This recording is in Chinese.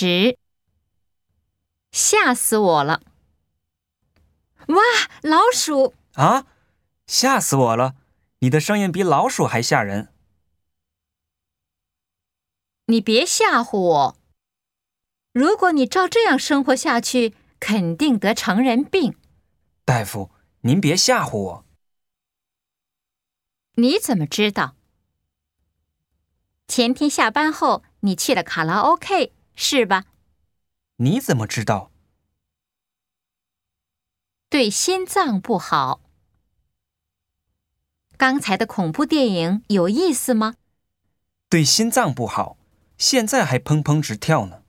十，吓死我了！哇，老鼠！啊，吓死我了！你的声音比老鼠还吓人。你别吓唬我！如果你照这样生活下去，肯定得成人病。大夫，您别吓唬我。你怎么知道？前天下班后，你去了卡拉 OK，是吧？你怎么知道？对心脏不好。刚才的恐怖电影有意思吗？对心脏不好，现在还砰砰直跳呢。